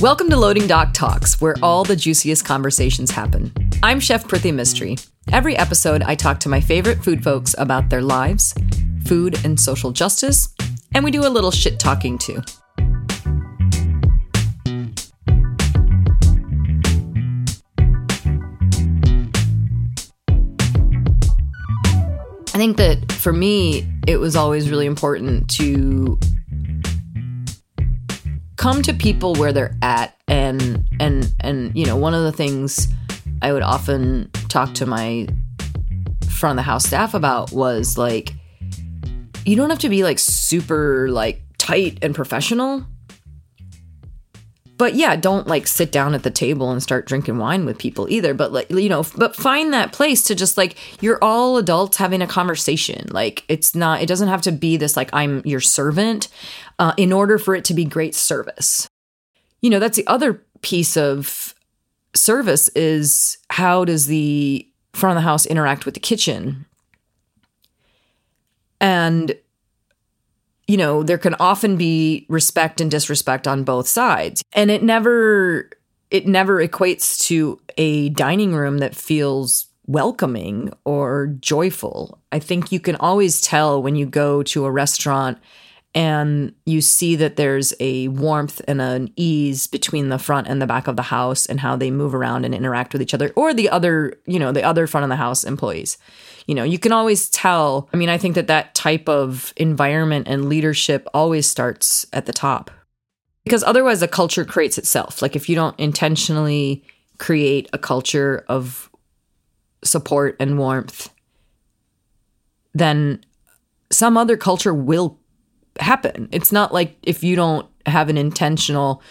Welcome to Loading Dock Talks, where all the juiciest conversations happen. I'm Chef Preeti Mistry. Every episode, I talk to my favorite food folks about their lives, food and social justice, and we do a little shit talking too. I think that for me, it was always really important to come to people where they're at and and and you know one of the things i would often talk to my front of the house staff about was like you don't have to be like super like tight and professional but yeah don't like sit down at the table and start drinking wine with people either but like you know but find that place to just like you're all adults having a conversation like it's not it doesn't have to be this like i'm your servant uh, in order for it to be great service. You know, that's the other piece of service is how does the front of the house interact with the kitchen? And you know, there can often be respect and disrespect on both sides. And it never it never equates to a dining room that feels welcoming or joyful. I think you can always tell when you go to a restaurant and you see that there's a warmth and an ease between the front and the back of the house and how they move around and interact with each other or the other you know the other front of the house employees. You know you can always tell. I mean i think that that type of environment and leadership always starts at the top because otherwise the culture creates itself. Like if you don't intentionally create a culture of support and warmth then some other culture will happen. It's not like if you don't have an intentional,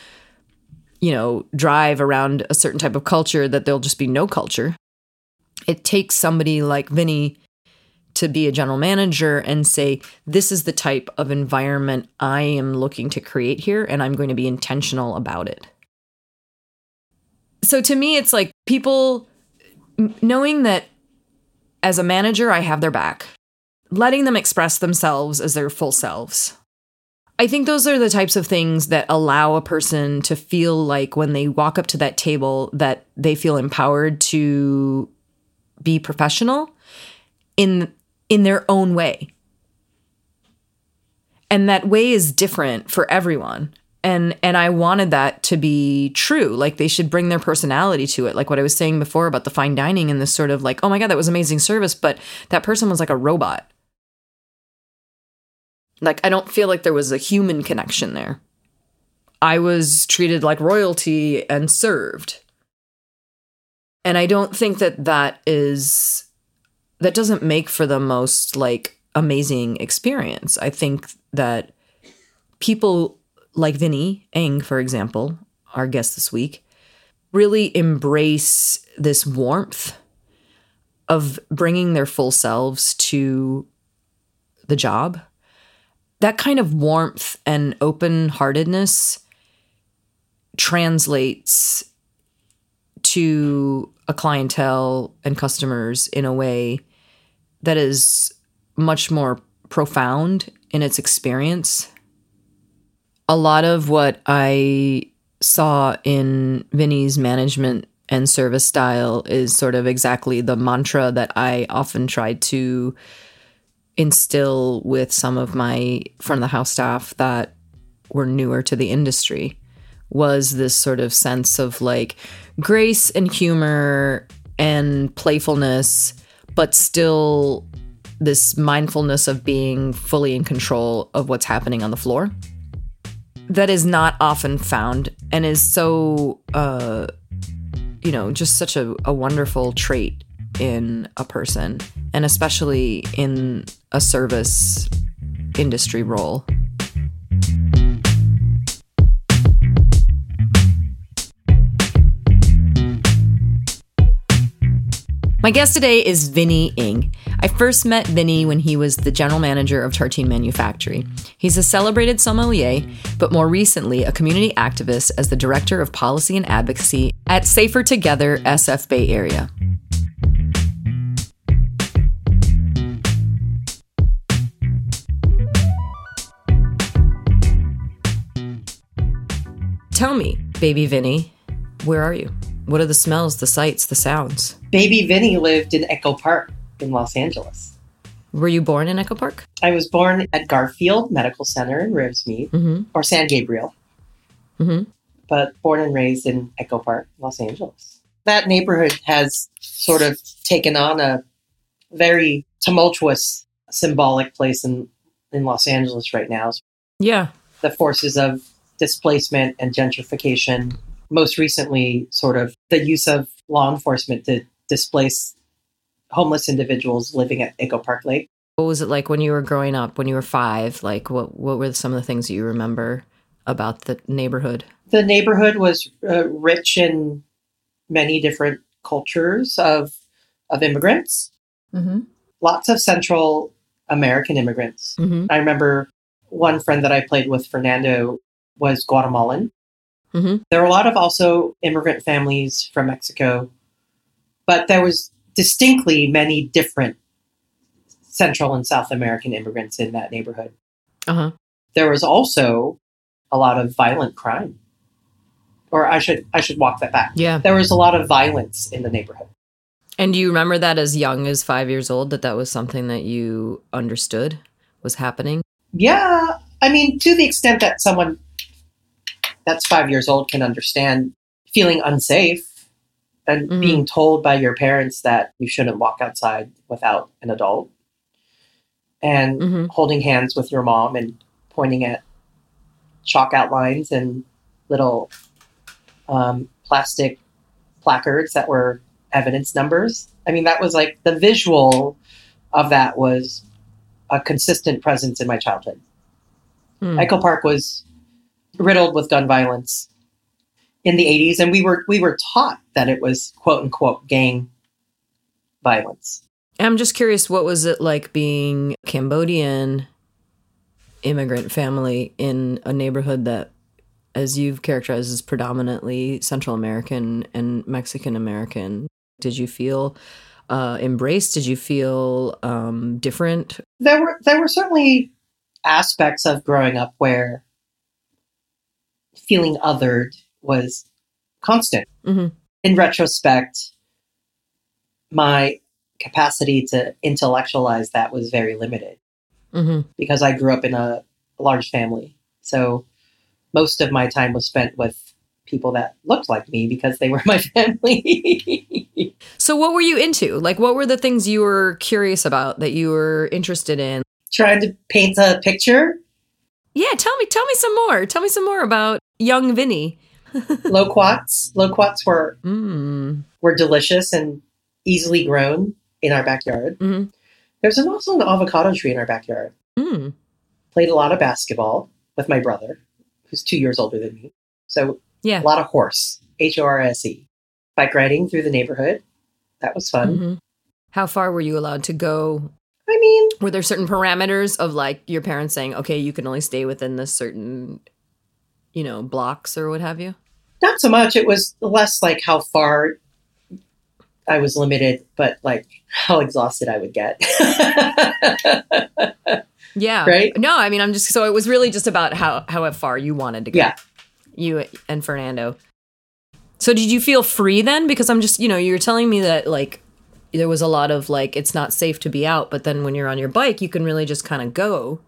you know, drive around a certain type of culture that there'll just be no culture. It takes somebody like Vinny to be a general manager and say, this is the type of environment I am looking to create here, and I'm going to be intentional about it. So to me, it's like people knowing that as a manager, I have their back letting them express themselves as their full selves. I think those are the types of things that allow a person to feel like when they walk up to that table that they feel empowered to be professional in in their own way. And that way is different for everyone. And and I wanted that to be true. Like they should bring their personality to it. Like what I was saying before about the fine dining and this sort of like, oh my god, that was amazing service, but that person was like a robot like, I don't feel like there was a human connection there. I was treated like royalty and served. And I don't think that that is, that doesn't make for the most like amazing experience. I think that people like Vinny Eng, for example, our guest this week, really embrace this warmth of bringing their full selves to the job that kind of warmth and open heartedness translates to a clientele and customers in a way that is much more profound in its experience. A lot of what I saw in Vinny's management and service style is sort of exactly the mantra that I often try to instill with some of my front of the house staff that were newer to the industry was this sort of sense of like grace and humor and playfulness, but still this mindfulness of being fully in control of what's happening on the floor. That is not often found and is so, uh, you know, just such a, a wonderful trait in a person, and especially in a service industry role. My guest today is Vinny Eng. I first met Vinny when he was the general manager of Tartine Manufactory. He's a celebrated sommelier, but more recently a community activist as the director of policy and advocacy at Safer Together SF Bay Area. Tell me, Baby Vinny, where are you? What are the smells, the sights, the sounds? Baby Vinny lived in Echo Park in Los Angeles. Were you born in Echo Park? I was born at Garfield Medical Center in Rosemead Mm-hmm. or San Gabriel, Mm-hmm. but born and raised in Echo Park, Los Angeles. That neighborhood has sort of taken on a very tumultuous symbolic place in, in Los Angeles right now. Yeah. The forces of displacement and gentrification, most recently, sort of the use of law enforcement to displace homeless individuals living at Echo Park Lake. What was it like when you were growing up, when you were five? Like, what, what were some of the things that you remember about the neighborhood? The neighborhood was uh, rich in many different cultures of of immigrants. Mm-hmm. Lots of Central American immigrants. Mm-hmm. I remember one friend that I played with, Fernando, was Guatemalan. Mhm. There were a lot of also immigrant families from Mexico, but there was distinctly many different Central and South American immigrants in that neighborhood. Uh-huh. There was also a lot of violent crime. Or I should I should walk that back. Yeah. There was a lot of violence in the neighborhood. And do you remember that as young as five years old, that that was something that you understood was happening? Yeah, I mean, to the extent that someone that's five years old can understand feeling unsafe and Mhm. being told by your parents that you shouldn't walk outside without an adult, and Mm-hmm. holding hands with your mom and pointing at chalk outlines and little um, plastic placards that were evidence numbers. I mean, that was like the visual of that was a consistent presence in my childhood. Hmm. Echo Park was riddled with gun violence in the 80s, and we were we were taught that it was quote unquote gang violence. I'm just curious, what was it like being Cambodian immigrant family in a neighborhood that, as you've characterized, is predominantly Central American and Mexican American? Did you feel uh, embraced? Did you feel um, different? There were there were certainly aspects of growing up where feeling othered was constant. Mhm. In retrospect, my capacity to intellectualize that was very limited. hmm because I grew up in a large family. So most of my time was spent with people that looked like me because they were my family. So, what were you into? Like, what were the things you were curious about that you were interested in? Trying to paint a picture. Yeah, tell me, tell me some more. Tell me some more about young Vinny. Loquats. Loquats were Mm. were delicious and easily grown in our backyard. Mhm. There's an, also an avocado tree in our backyard. Mm. Played a lot of basketball with my brother, who's two years older than me. So Yeah. a lot of horse, H O R S E. Bike riding through the neighborhood. That was fun. Mhm. How far were you allowed to go? I mean, Were there certain parameters of like your parents saying, okay, you can only stay within this certain, you know, blocks or what have you? not so much. It was less like how far I was limited, but like how exhausted I would get. Yeah. Right? No, I mean, I'm just, so it was really just about how, how far you wanted to go. Yeah. You and Fernando. So did you feel free then? Because I'm just, you know, you're telling me that like there was a lot of like, it's not safe to be out, but then when you're on your bike, you can really just kind of go.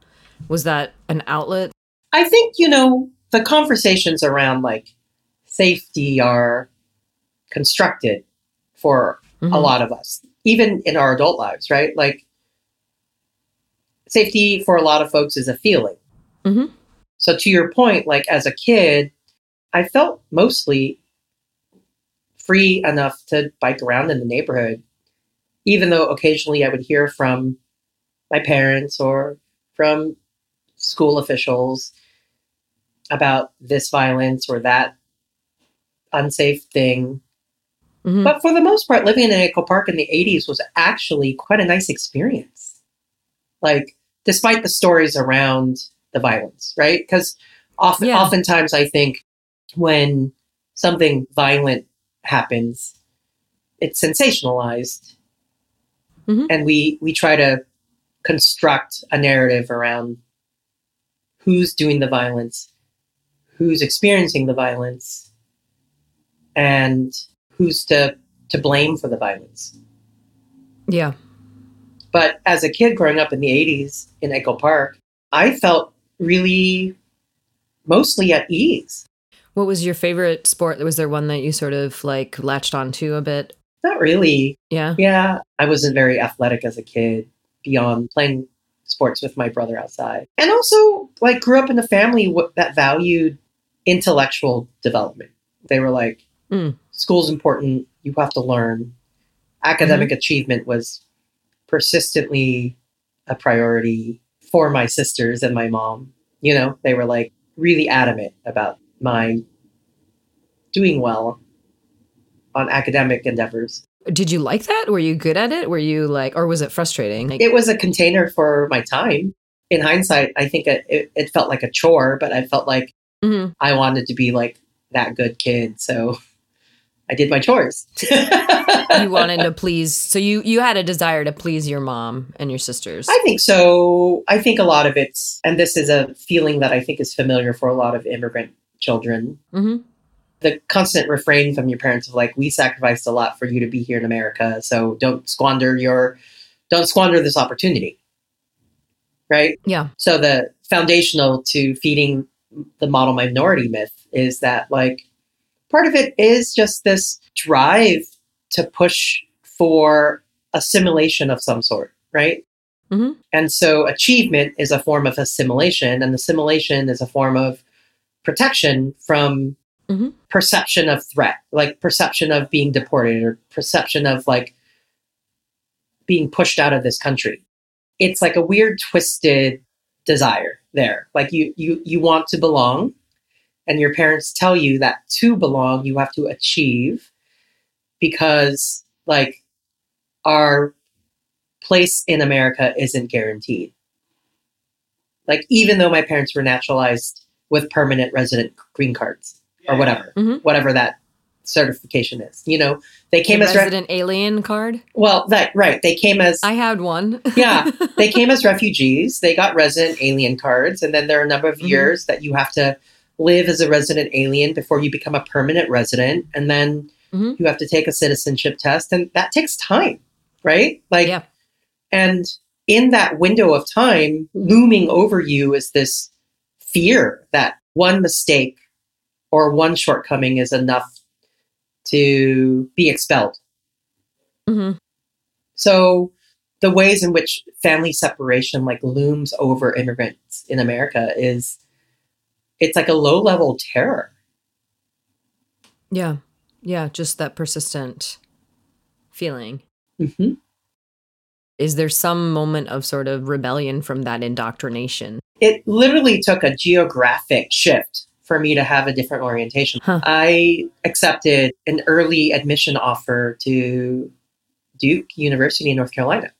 Was that an outlet? I think, you know, the conversations around like safety are constructed for a Mhm. lot of us, even in our adult lives, right? Like safety for a lot of folks is a feeling. Mhm. So to your point, like as a kid, I felt mostly free enough to bike around in the neighborhood, even though occasionally I would hear from my parents or from school officials about this violence or that unsafe thing. Mhm. But for the most part, living in Echo Park in the 80s was actually quite a nice experience. Like, despite the stories around the violence, right? Because often, Yeah. oftentimes I think when something violent happens, it's sensationalized. Mhm. And we, we try to construct a narrative around who's doing the violence, who's experiencing the violence, and who's to to blame for the violence. Yeah. But as a kid growing up in the 80s in Echo Park, I felt really mostly at ease. What was your favorite sport? Was there one that you sort of like latched onto a bit? Not really. Yeah. Yeah, I wasn't very athletic as a kid beyond playing sports with my brother outside. And also like grew up in a family w- that valued intellectual development. They were like Mm. school's important, you have to learn. Academic achievement was persistently a priority for my sisters and my mom. You know, they were like really adamant about my doing well on academic endeavors. Did you like that? Were you good at it? Were you like, or was it frustrating? Like, It was a container for my time. In hindsight, I think it, it, felt like a chore, but I felt like Mhm. I wanted to be like that good kid. So I did my chores. you wanted to please. So you you had a desire to please your mom and your sisters. I think so. I think a lot of it's, and this is a feeling that I think is familiar for a lot of immigrant children. hmm The constant refrain from your parents of like, "We sacrificed a lot for you to be here in America, so don't squander your, don't squander this opportunity." Right. Yeah. So the foundational to feeding the model minority myth is that like part of it is just this drive to push for assimilation of some sort, right? Mhm. And so achievement is a form of assimilation, and assimilation is a form of protection from Mhm. perception of threat, like perception of being deported or perception of like being pushed out of this country. It's like a weird twisted desire there. Like you you you want to belong and your parents tell you that to belong you have to achieve because like our place in America isn't guaranteed. Like even though my parents were naturalized with permanent resident green cards or whatever, Mhm. whatever that certification is, you know, they came The as re- resident alien card. well, that right, they came as I had one. Yeah. they came as refugees. They got resident alien cards, and then there are a number of Mhm. years that you have to live as a resident alien before you become a permanent resident, and then Mhm. you have to take a citizenship test, and that takes time, right? Like, Yeah. and in that window of time, looming over you is this fear that one mistake or one shortcoming is enough to be expelled. hmm So the ways in which family separation like looms over immigrants in America is it's like a low level terror. Yeah. Yeah. Just that persistent feeling. hmm Is there some moment of sort of rebellion from that indoctrination? It literally took a geographic shift for me to have a different orientation. Huh. I accepted an early admission offer to Duke University in North Carolina.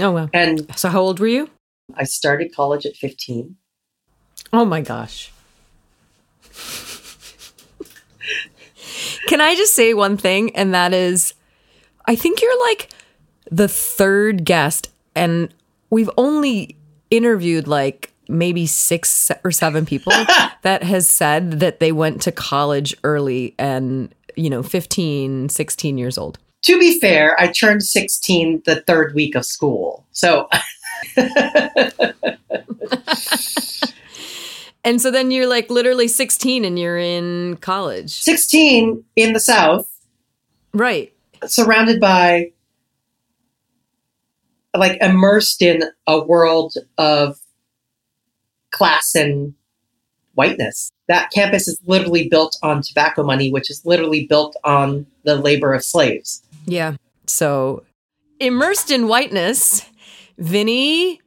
Oh, wow. And So, how old were you? I started college at 15. Oh my gosh. Can I just say one thing? And that is, I think you're like the third guest, and we've only interviewed like maybe six or seven people that has said that they went to college early and, you know, 15, 16 years old. To be fair, I turned 16 the third week of school. So And so then you're like literally 16 and you're in college. 16 in the South, Right. surrounded by, like, immersed in a world of class and whiteness. That campus is literally built on tobacco money, which is literally built on the labor of slaves. Yeah. So, immersed in whiteness, Vinny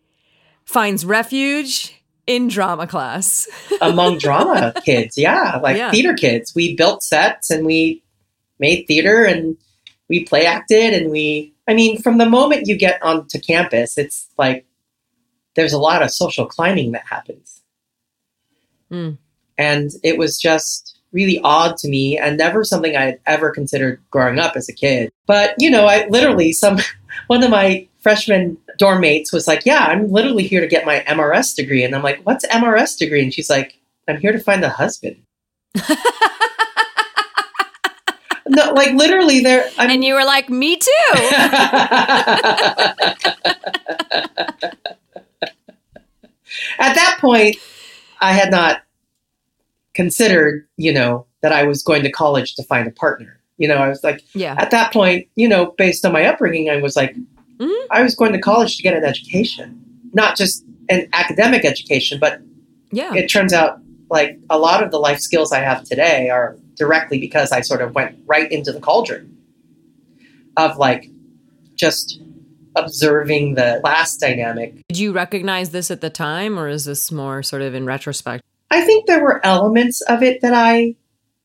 finds refuge in drama class. Among drama kids, yeah, like Yeah. theater kids. We built sets and we made theater and we play acted and we, I mean, from the moment you get onto campus, it's like there's a lot of social climbing that happens. Mm. And it was just really odd to me and never something I had ever considered growing up as a kid. But, you know, I literally, some, one of my freshman dorm mates was like, Yeah, I'm literally here to get my MRS degree. And I'm like, What's MRS degree? And she's like, I'm here to find a husband. no, like literally, there. I'm, and you were like, me too. At that point, I had not considered, you know, that I was going to college to find a partner. You know, I was like, yeah. at that point, you know, based on my upbringing, I was like, Mhm. I was going to college to get an education, not just an academic education, but Yeah. it turns out like a lot of the life skills I have today are directly because I sort of went right into the cauldron of like just observing the class dynamic. Did you recognize this at the time, or is this more sort of in retrospect? I think there were elements of it that I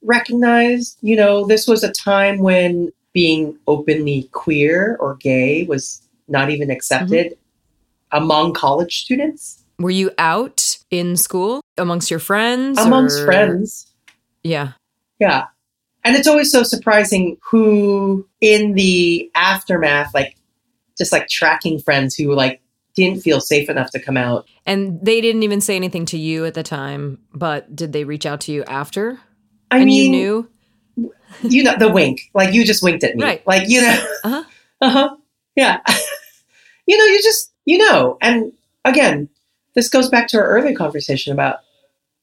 recognized. You know, this was a time when being openly queer or gay was not even accepted mm-hmm. among college students, Were you out in school amongst your friends? amongst or- friends. Yeah. Yeah. And it's always so surprising who in the aftermath, like just like tracking friends who like didn't feel safe enough to come out. And they didn't even say anything to you at the time, but did they reach out to you after? I and mean, you knew? you know, the wink, like you just winked at me. Right. Like, you know, Uh-huh. uh-huh. Yeah. you know, you just, you know, and again, this goes back to our earlier conversation about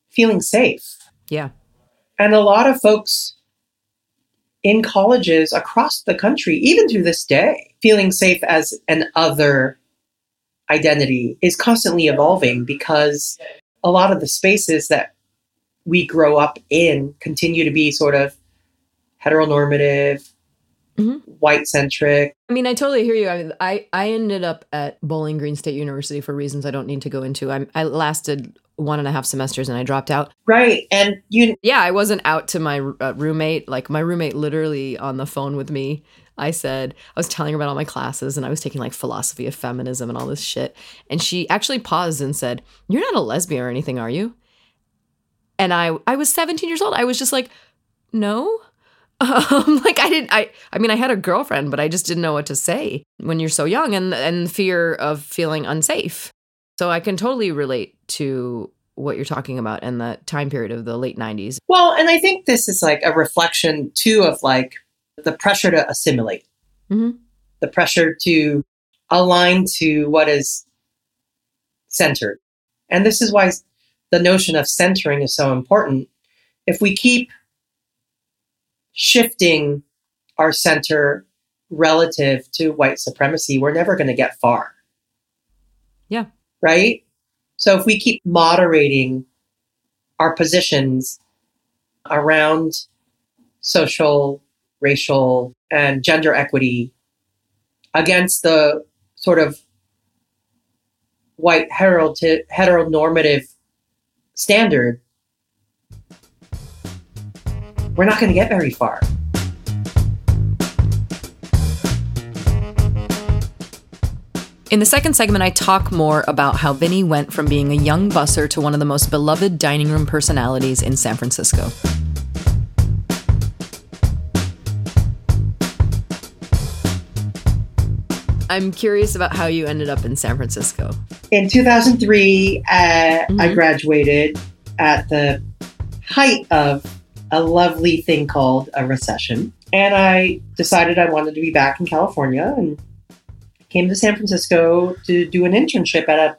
feeling safe. Yeah. And a lot of folks in colleges across the country, even to this day, feeling safe as an other identity is constantly evolving because a lot of the spaces that we grow up in continue to be sort of heteronormative, Mhm. white centric. I mean, I totally hear you. I, mean, I I ended up at Bowling Green State University for reasons I don't need to go into. I I lasted one and a half semesters and I dropped out. Right. And you, Yeah, I wasn't out to my uh, roommate. Like my roommate, literally on the phone with me. I said I was telling her about all my classes and I was taking like philosophy of feminism and all this shit. And she actually paused and said, "You're not a lesbian or anything, are you?" And I I was 17 years old. I was just like, "No." Um, like I didn't I I mean I had a girlfriend, but I just didn't know what to say when you're so young and and fear of feeling unsafe. So I can totally relate to what you're talking about and the time period of the late 90s. well, and I think this is like a reflection too of like the pressure to assimilate, Mhm. the pressure to align to what is centered. And this is why the notion of centering is so important. If we keep shifting our center relative to white supremacy, we're never going to get far. Yeah. Right? So if we keep moderating our positions around social, racial, and gender equity against the sort of white heteronormative standard, we're not going to get very far. In the second segment, I talk more about how Vinny went from being a young busser to one of the most beloved dining room personalities in San Francisco. I'm curious about how you ended up in San Francisco. In 2003, uh, I Mhm. graduated at the height of a lovely thing called a recession. And I decided I wanted to be back in California and came to San Francisco to do an internship at a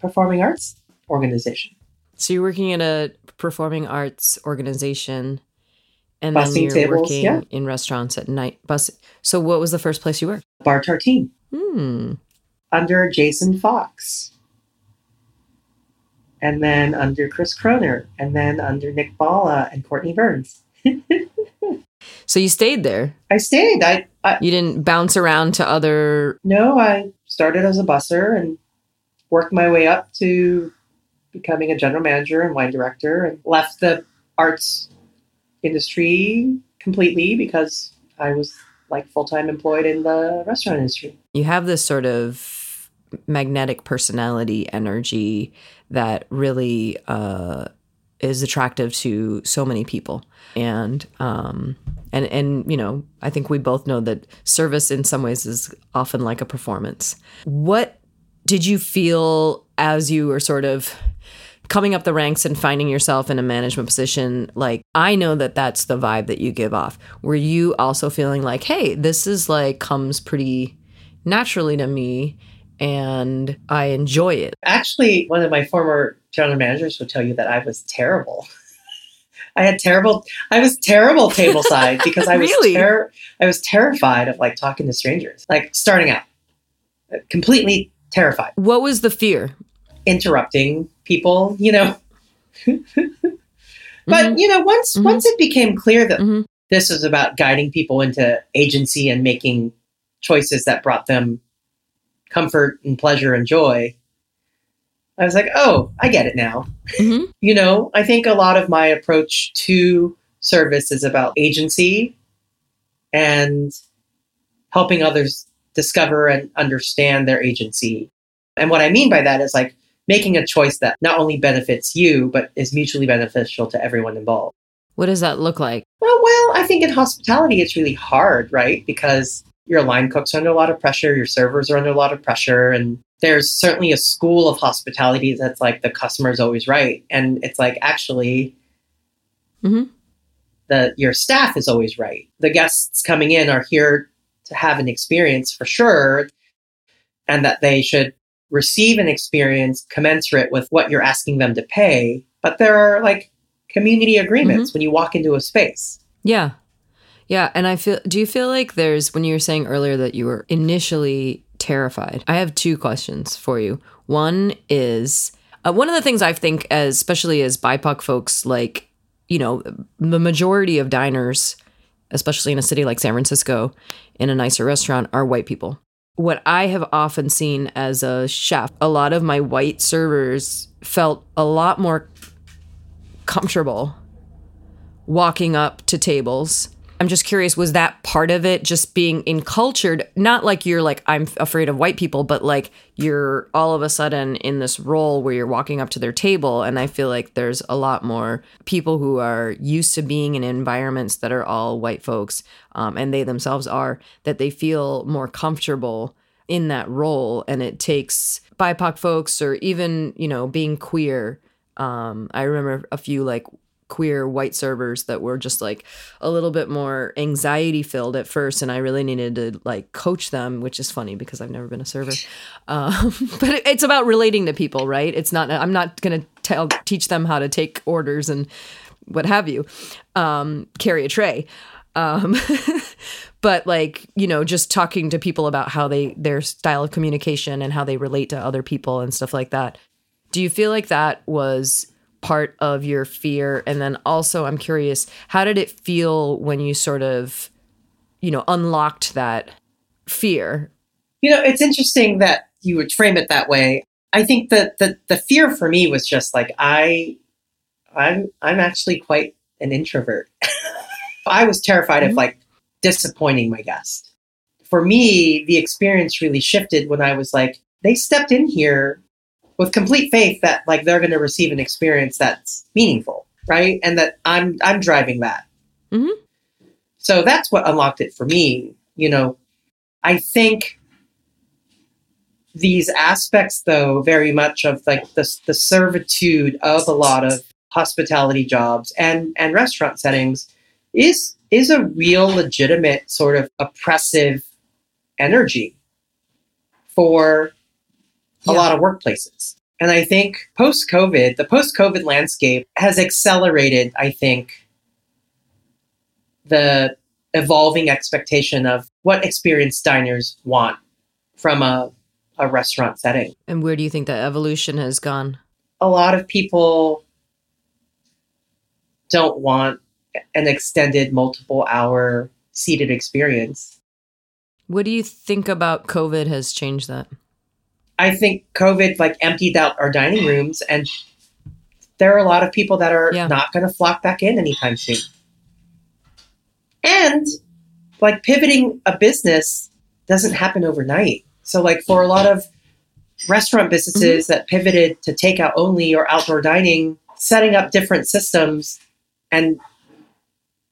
performing arts organization. So you're working in a performing arts organization, and Bussing then you're tables, working yeah. in restaurants at night. Bus. So what was the first place you worked? Bar Tartine Hmm. under Jason Fox. And then under Chris Kronner, and then under Nick Balla and Cortney Burns. So you stayed there. I stayed. I, I You didn't bounce around to other. No, I started as a busser and worked my way up to becoming a general manager and wine director and left the arts industry completely because I was like full time employed in the restaurant industry. You have this sort of magnetic personality energy that really uh, is attractive to so many people, and um, and and you know, I think we both know that service in some ways is often like a performance. What did you feel as you were sort of coming up the ranks and finding yourself in a management position, like I know that that's the vibe that you give off. Were you also feeling like, hey, this is like comes pretty naturally to me and I enjoy it? Actually, one of my former general managers would tell you that I was terrible. I had terrible. I was terrible table side because I was Really? ter- I was terrified of like talking to strangers, like starting out, completely terrified, What was the fear? interrupting people. You know, but Mhm. you know, once Mhm. once it became clear that Mhm. this was about guiding people into agency and making choices that brought them comfort and pleasure and joy, I was like, oh, I get it now. Mhm. You know, I think a lot of my approach to service is about agency and helping others discover and understand their agency. And what I mean by that is like making a choice that not only benefits you, but is mutually beneficial to everyone involved. What does that look like? Well, well, I think in hospitality it's really hard, right? Because your line cooks are under a lot of pressure, your servers are under a lot of pressure, and there's certainly a school of hospitality that's like the customer is always right, and it's like actually, Mhm. the your staff is always right. The guests coming in are here to have an experience for sure, and that they should receive an experience commensurate with what you're asking them to pay. But there are like community agreements when you walk into a space. Yeah. Yeah. And I feel, do you feel like there's, when you were saying earlier that you were initially terrified, I have two questions for you. One is, uh, one of the things I think, as, especially as BIPOC folks, like, you know, the majority of diners, especially in a city like San Francisco, in a nicer restaurant, are white people. What I have often seen as a chef, a lot of my white servers felt a lot more comfortable walking up to tables. I'm just curious, was that part of it just being encultured? Not like you're like, I'm afraid of white people, but like you're all of a sudden in this role where you're walking up to their table. And I feel like there's a lot more people who are used to being in environments that are all white folks, um, and they themselves are, that they feel more comfortable in that role. And it takes BIPOC folks or even, you know, being queer. Um, I remember a few like queer white servers that were just like a little bit more anxiety filled at first and i really needed to like coach them which is funny because i've never been a server. Um, but it's about relating to people right? It's not i'm not going to tell teach them how to take orders and what have you um, carry a tray. Um, but like you know just talking to people about how they their style of communication and how they relate to other people and stuff like that. Do you feel like that was part of your fear and then also i'm curious how did it feel when you sort of you know unlocked that fear You know, it's interesting that you would frame it that way. I think that the, the fear for me was just like I I'm I'm actually quite an introvert. I was terrified of Mhm. like disappointing my guest. For me, the experience really shifted when I was like, they stepped in here with complete faith that like they're going to receive an experience that's meaningful, right? And that I'm I'm driving that. Mhm. So that's what unlocked it for me. You know, I think these aspects though very much of like the, the servitude of a lot of hospitality jobs and and restaurant settings is is a real legitimate sort of oppressive energy for a Yeah. lot of workplaces and i think post covid the post covid landscape has accelerated i think the evolving expectation of what experienced diners want from a, a restaurant setting. and where do you think that evolution has gone A lot of people don't want an extended multiple hour seated experience. what do you think about covid has changed that I think COVID like emptied out our dining rooms and there are a lot of people that are Yeah. not going to flock back in anytime soon. And like pivoting a business doesn't happen overnight. So like for a lot of restaurant businesses mm-hmm. that pivoted to takeout only or outdoor dining, setting up different systems and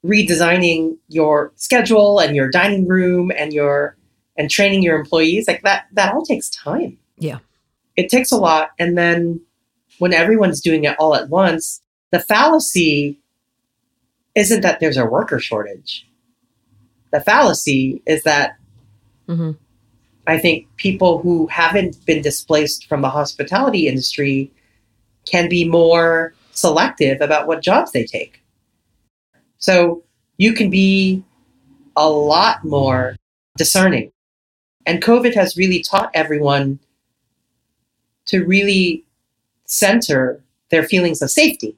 redesigning your schedule and your dining room and your and training your employees like that that all takes time Yeah. it takes a lot and then when everyone's doing it all at once, the fallacy isn't that there's a worker shortage. The fallacy is that hmm I think people who haven't been displaced from the hospitality industry can be more selective about what jobs they take. So you can be a lot more discerning. And COVID has really taught everyone to really center their feelings of safety.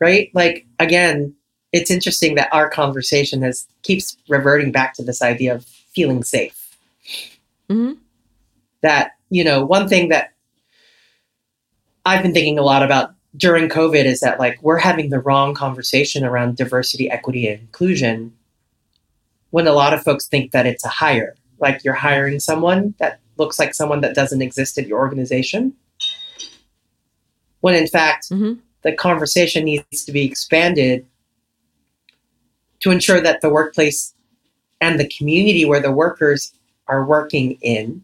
Right? Like again, it's interesting that our conversation has keeps reverting back to this idea of feeling safe hmm that you know one thing that i've been thinking a lot about during covid is that like we're having the wrong conversation around diversity equity and inclusion when a lot of folks think that it's a hire like you're hiring someone that looks like someone that doesn't exist at your organization when in fact hmm the conversation needs to be expanded to ensure that the workplace and the community where the workers are working in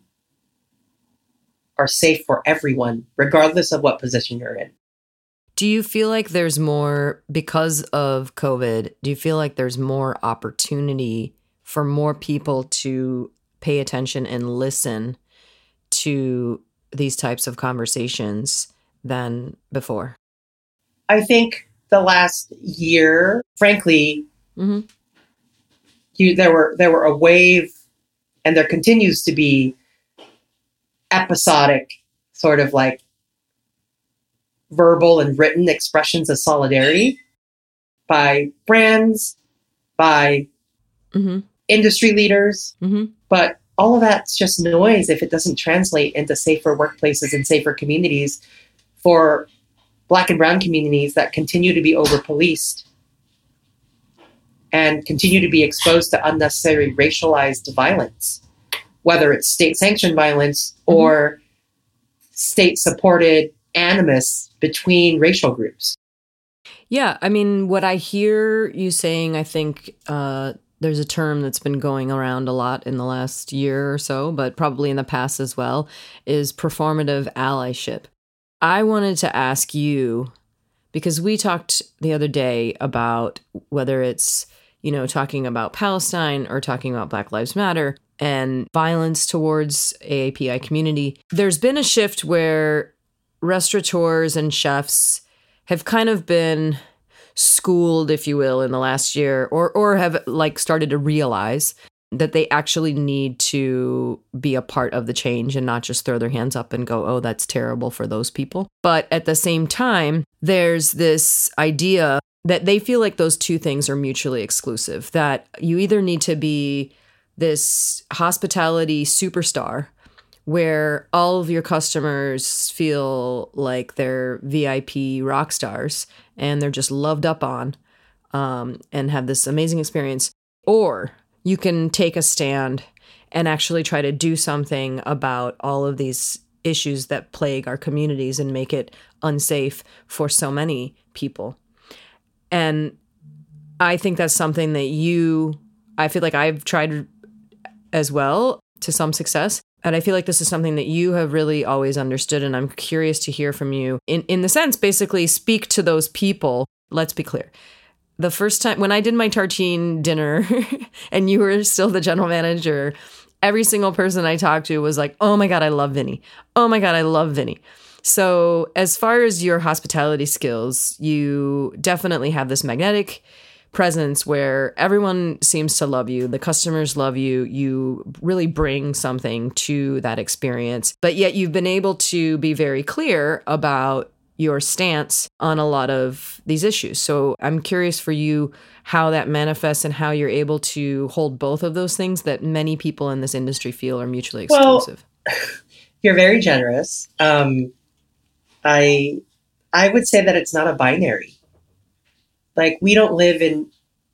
are safe for everyone, regardless of what position you're in. Do you feel like there's more because of COVID? Do you feel like there's more opportunity for more people to pay attention and listen to these types of conversations than before? I think the last year, frankly, hmm you, there were there were a wave, and there continues to be episodic, sort of like verbal and written expressions of solidarity by brands, by hmm industry leaders, hmm but all of that's just noise if it doesn't translate into safer workplaces and safer communities for black and brown communities that continue to be over policed and continue to be exposed to unnecessary racialized violence whether it's state sanctioned violence or state supported animus between racial groups. Yeah, I mean, what I hear you saying, I think uh, there's a term that's been going around a lot in the last year or so, but probably in the past as well, is performative allyship. I wanted to ask you because we talked the other day about whether it's, you know, talking about Palestine or talking about Black Lives Matter and violence towards AAPI community. There's been a shift where restaurateurs and chefs have kind of been schooled, if you will, in the last year, or or have like started to realize that they actually need to be a part of the change and not just throw their hands up and go, oh, that's terrible for those people. But at the same time, there's this idea that they feel like those two things are mutually exclusive, that you either need to be this hospitality superstar where all of your customers feel like they're VIP rock stars and they're just loved up on um, and have this amazing experience, or you can take a stand and actually try to do something about all of these issues that plague our communities and make it unsafe for so many people. And I think that's something that you, I feel like I've tried as well to some success. And I feel like this is something that you have really always understood. And I'm curious to hear from you in, in the sense, basically, speak to those people. Let's be clear. The first time when I did my tartine dinner and you were still the general manager, every single person I talked to was like, oh my God, I love Vinny. Oh my God, I love Vinny. So, as far as your hospitality skills, you definitely have this magnetic presence where everyone seems to love you, the customers love you, you really bring something to that experience. But yet, you've been able to be very clear about your stance on a lot of these issues. So, I'm curious for you how that manifests and how you're able to hold both of those things that many people in this industry feel are mutually Well, exclusive. you're very generous um, i i would say that it's not a binary like we don't live in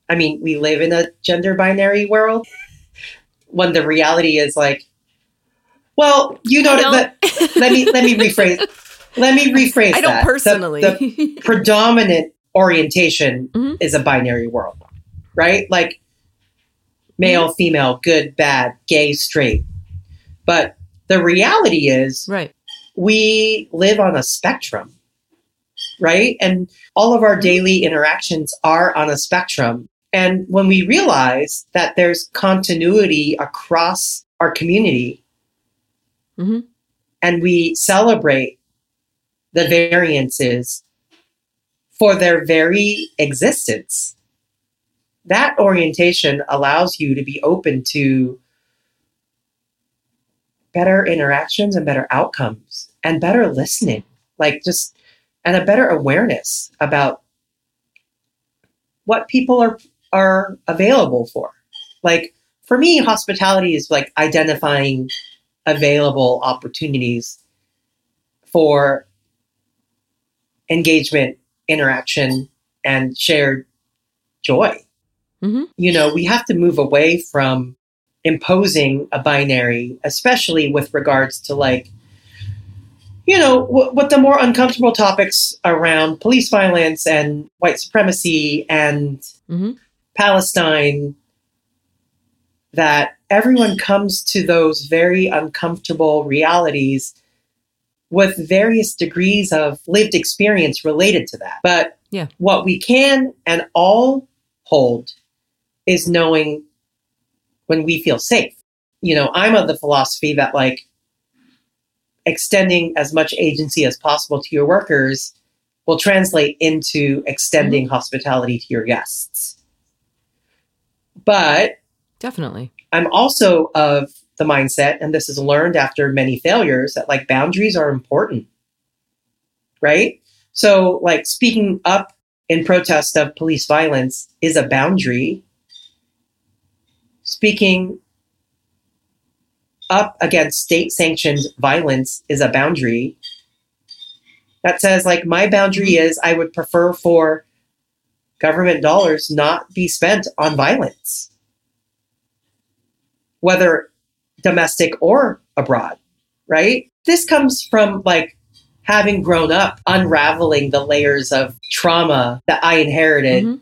i mean we live in a gender binary world when the reality is like well you know don't- let me let me rephrase let me rephrase I don't that. Personally. the predominant orientation Mhm. is a binary world, right? Like male, female, good, bad, gay, straight. But the reality is right. we live on a spectrum, right? And all of our daily interactions are on a spectrum. And when we realize that there's continuity across our community hmm and we celebrate the variances for their very existence, that orientation allows you to be open to better interactions and better outcomes and better listening like just and a better awareness about what people are are available for. Like for me hospitality is like identifying available opportunities for engagement interaction and shared joy. Hmm you know, we have to move away from imposing a binary, especially with regards to like, you know, what, what the more uncomfortable topics around police violence and white supremacy and hmm Palestine, that everyone comes to those very uncomfortable realities with various degrees of lived experience related to that. But Yeah. what we can and all hold is knowing when we feel safe. You know, I'm of the philosophy that like extending as much agency as possible to your workers will translate into extending mm-hmm. hospitality to your guests. But Definitely. I'm also of the mindset, and this is learned after many failures, that like boundaries are important. Right? So, like speaking up in protest of police violence is a boundary. Speaking up against state sanctioned violence is a boundary. That says, like, my boundary is I would prefer for government dollars not be spent on violence whether domestic or abroad, right? This comes from like having grown up unraveling the layers of trauma that I inherited Mhm.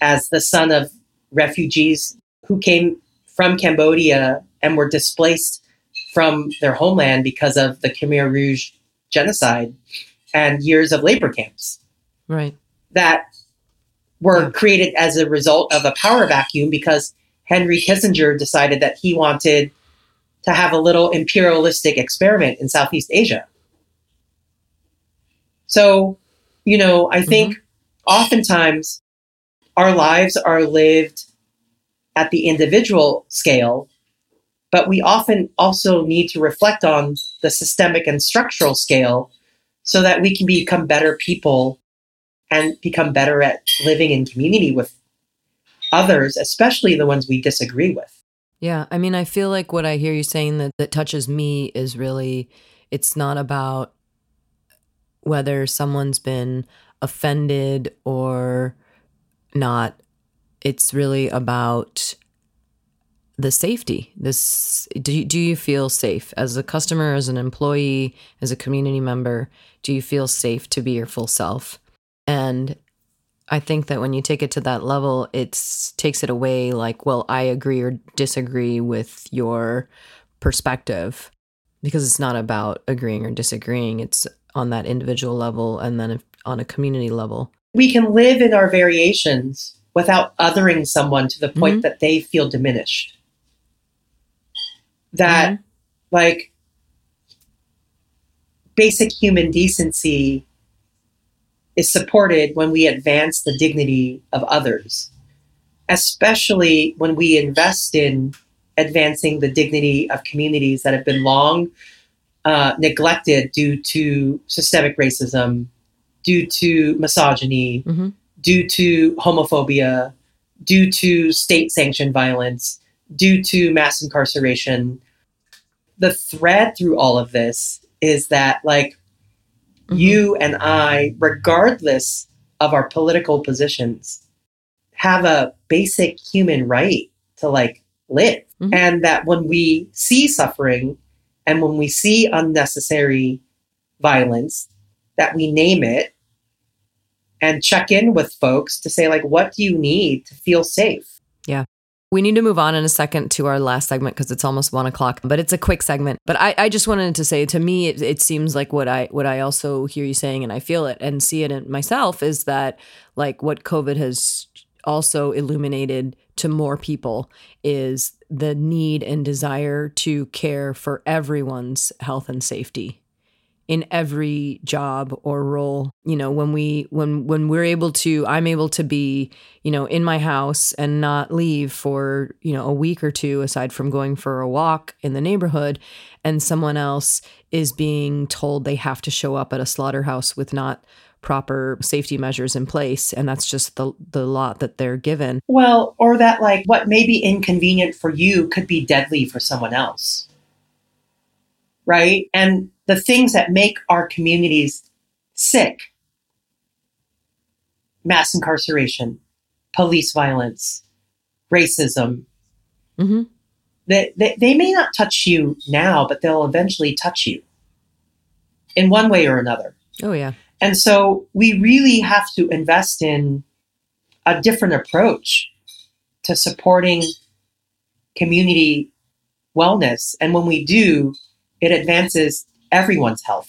as the son of refugees who came from Cambodia and were displaced from their homeland because of the Khmer Rouge genocide and years of labor camps Right. that were Yeah. created as a result of a power vacuum because Henry Kissinger decided that he wanted to have a little imperialistic experiment in Southeast Asia. So, you know, I mm-hmm. think oftentimes our lives are lived at the individual scale, but we often also need to reflect on the systemic and structural scale so that we can become better people and become better at living in community with others, especially the ones we disagree with. Yeah, I mean, I feel like what I hear you saying that, that touches me is really it's not about whether someone's been offended or not. It's really about the safety. This do you, do you feel safe as a customer, as an employee, as a community member? Do you feel safe to be your full self? And I think that when you take it to that level, it takes it away like, well, I agree or disagree with your perspective because it's not about agreeing or disagreeing. It's on that individual level and then on a community level. We can live in our variations without othering someone to the point mm-hmm. that they feel diminished. That, like, basic human decency is supported when we advance the dignity of others, especially when we invest in advancing the dignity of communities that have been long uh, neglected due to systemic racism, due to misogyny, hmm due to homophobia, due to state sanctioned violence, due to mass incarceration. The thread through all of this is that, like, Mhm. you and I, regardless of our political positions, have a basic human right to like live. Mhm. And that when we see suffering and when we see unnecessary violence, that we name it and check in with folks to say, like, what do you need to feel safe? We need to move on in a second to our last segment because it's almost one o'clock, but it's a quick segment. But I, I just wanted to say to me, it, it seems like what I what I also hear you saying, and I feel it and see it in myself, is that like what COVID has also illuminated to more people is the need and desire to care for everyone's health and safety in every job or role you know when we when when we're able to i'm able to be you know in my house and not leave for you know a week or two aside from going for a walk in the neighborhood and someone else is being told they have to show up at a slaughterhouse with not proper safety measures in place and that's just the the lot that they're given Well, or that like what may be inconvenient for you could be deadly for someone else. Right? And the things that make our communities sick mass incarceration, police violence, racism hmm they, they, they may not touch you now, but they'll eventually touch you in one way or another. oh yeah And so we really have to invest in a different approach to supporting community wellness. And when we do, it advances everyone's health.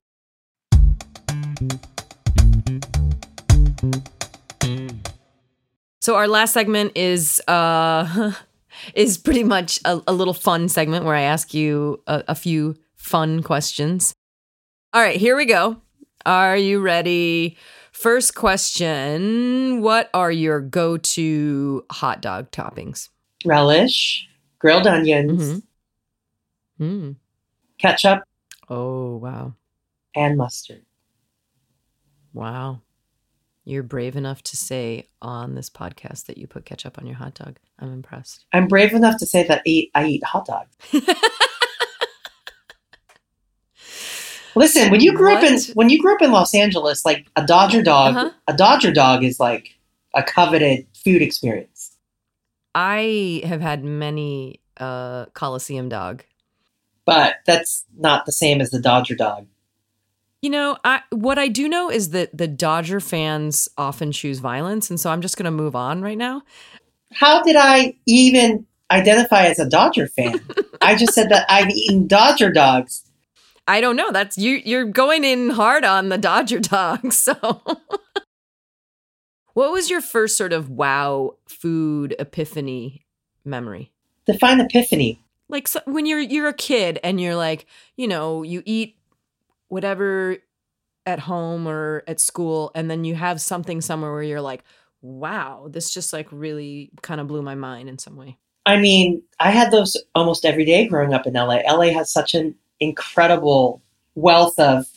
So our last segment is uh is pretty much a, a little fun segment where I ask you a, a few fun questions. All right, here we go. Are you ready? First question What are your go to hot dog toppings? Relish, grilled onions, Mhm. Mm. ketchup, Oh, wow. and mustard. Wow. You're brave enough to say on this podcast that you put ketchup on your hot dog. I'm impressed. I'm brave enough to say that I eat, I eat hot dogs. Listen, when you grew up in when you grew up in Los Angeles, like a Dodger dog, Uh-huh. a Dodger dog is like a coveted food experience. I have had many uh Coliseum dog. But that's not the same as the Dodger dog. You know, I what I do know is that the Dodger fans often choose violence, and so I'm just going to move on right now. How did I even identify as a Dodger fan? I just said that I've eaten Dodger dogs. I don't know. That's you. You're going in hard on the Dodger dog. So, what was your first sort of wow food epiphany memory? Define epiphany. Like so, when you're you're a kid and you're like, you know, you eat whatever at home or at school, and then you have something somewhere where you're like, wow, this just like really kind of blew my mind in some way. I mean, I had those almost every day growing up in LA. LA has such an incredible wealth of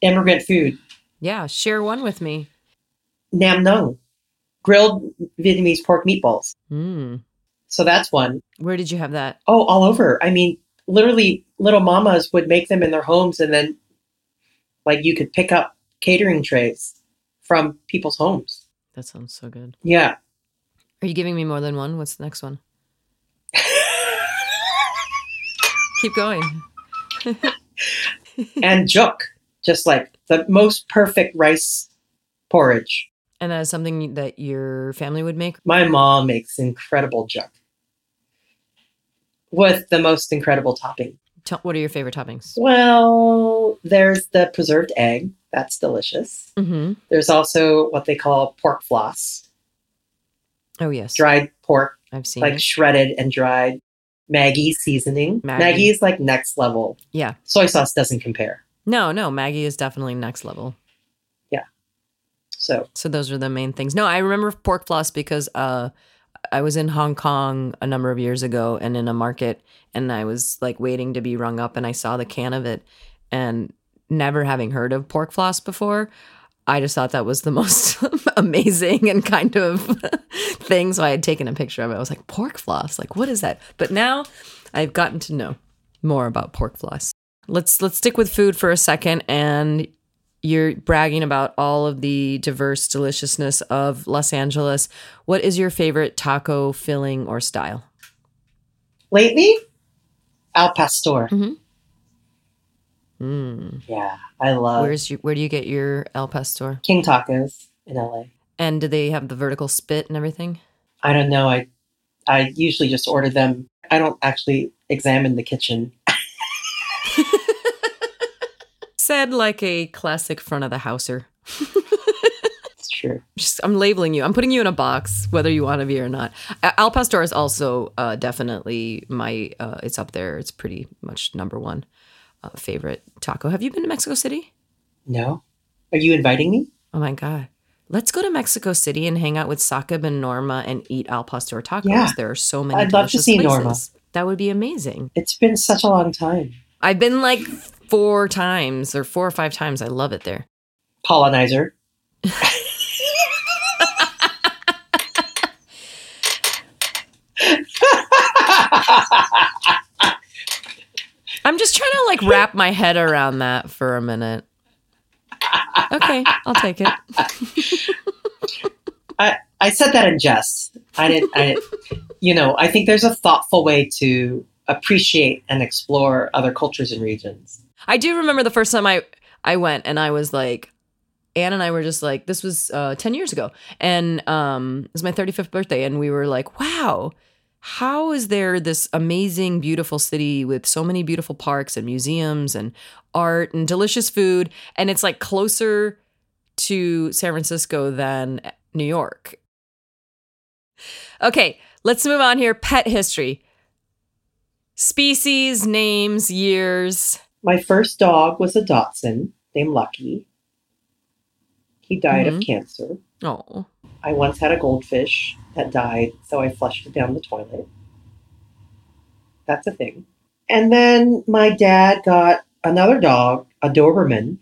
immigrant food. Yeah, share one with me. Nem Nuong, grilled Vietnamese pork meatballs. Mm. So that's one. Where did you have that? Oh, all over. I mean, literally, little mamas would make them in their homes, and then, like, you could pick up catering trays from people's homes. That sounds so good. Yeah. Are you giving me more than one? What's the next one? Keep going. and juk, just like the most perfect rice porridge. And that is something that your family would make? My mom makes incredible juk with the most incredible topping. What are your favorite toppings? Well, there's the preserved egg. That's delicious. Mm-hmm. There's also what they call pork floss, Oh, yes. dried pork, I've seen like it. shredded and dried. Maggi seasoning. Maggi. Maggi is like next level. Yeah. Soy sauce doesn't compare. No, no. Maggi is definitely next level. Yeah. So, So those are the main things. No, I remember pork floss because uh, I was in Hong Kong a number of years ago and in a market, and I was like waiting to be rung up, and I saw the can of it, and never having heard of pork floss before, I just thought that was the most amazing and kind of thing. So I had taken a picture of it. I was like, pork floss, like what is that? But now I've gotten to know more about pork floss. Let's let's stick with food for a second and you're bragging about all of the diverse deliciousness of Los Angeles. What is your favorite taco filling or style? lately, Al Pastor. Mhm. Mm. Yeah, I love Where's your, where do you get your al Pastor? King Tacos in LA. And do they have the vertical spit and everything? I don't know. I I usually just order them. I don't actually examine the kitchen. Said like a classic front of the houser. It's true. Just, I'm labeling you. I'm putting you in a box, whether you want to be or not. Al Pastor is also uh, definitely my. Uh, it's up there. It's pretty much number one uh, favorite taco. Have you been to Mexico City? No. Are you inviting me? Oh my god. Let's go to Mexico City and hang out with Sakib and Norma and eat al pastor tacos. Yeah. There are so many. I'd love to see places. Norma. That would be amazing. It's been such a long time. I've been like four times or four or five times. I love it there. Colonizer. I'm just trying to like wrap my head around that for a minute. Okay, I'll take it. I, I said that in jest. I didn't. I, you know, I think there's a thoughtful way to appreciate and explore other cultures and regions. I do remember the first time I I went and I was like Anne and I were just like this was uh 10 years ago and um it was my 35th birthday and we were like wow how is there this amazing beautiful city with so many beautiful parks and museums and art and delicious food and it's like closer to San Francisco than New York. Okay, let's move on here pet history. Species, names, years. My first dog was a Dotson named Lucky. He died of Mhm. cancer. Oh. I once had a goldfish that died, so I flushed it down the toilet. That's a thing. And then my dad got another dog, a Doberman,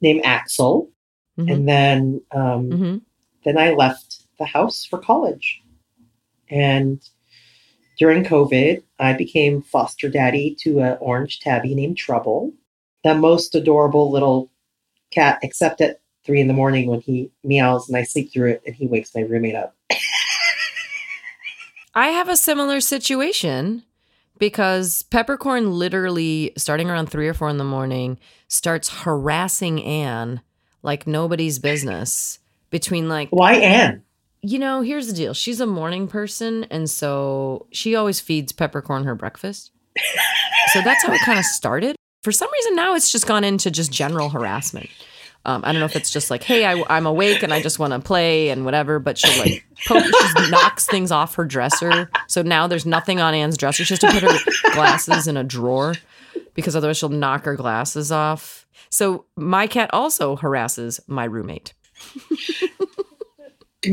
named Axel. Mhm. And then um, hmm then I left the house for college. And during COVID, I became foster daddy to an orange tabby named Trouble, the most adorable little cat, except at three in the morning when he meows and I sleep through it and he wakes my roommate up. I have a similar situation because Peppercorn literally, starting around three or four in the morning, starts harassing Anne like nobody's business. Between like, Why Anne? You know, here's the deal. She's a morning person, and so she always feeds Peppercorn her breakfast. so that's how it kind of started. For some reason, now it's just gone into just general harassment. Um, I don't know if it's just like, hey, I, I'm awake and I just want to play and whatever, but she'll like, poke, she knocks things off her dresser. So now there's nothing on Anne's dresser. She has to put her glasses in a drawer because otherwise she'll knock her glasses off. So my cat also harasses my roommate.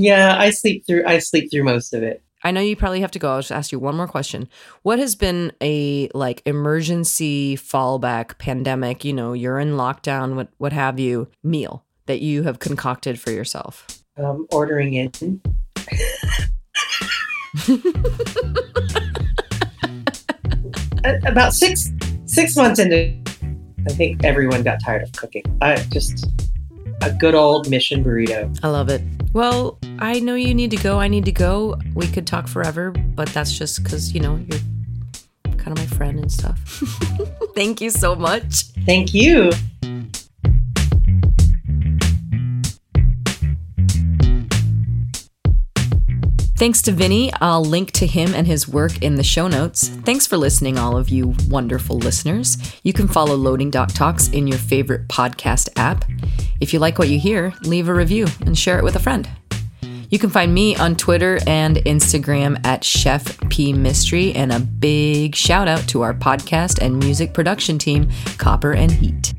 Yeah, I sleep through I sleep through most of it. I know you probably have to go. I'll just ask you one more question. What has been a like emergency fallback pandemic, you know, you're in lockdown, what what have you, meal that you have concocted for yourself? Um, ordering in. About six six months into I think everyone got tired of cooking. I just a good old mission burrito. I love it. Well, I know you need to go. I need to go. We could talk forever, but that's just cuz, you know, you're kind of my friend and stuff. Thank you so much. Thank you. Thanks to Vinny. I'll link to him and his work in the show notes. Thanks for listening, all of you wonderful listeners. You can follow Loading Dock Talks in your favorite podcast app. If you like what you hear, leave a review and share it with a friend. You can find me on Twitter and Instagram at Chef P Mistry, and a big shout out to our podcast and music production team, Copper and Heat.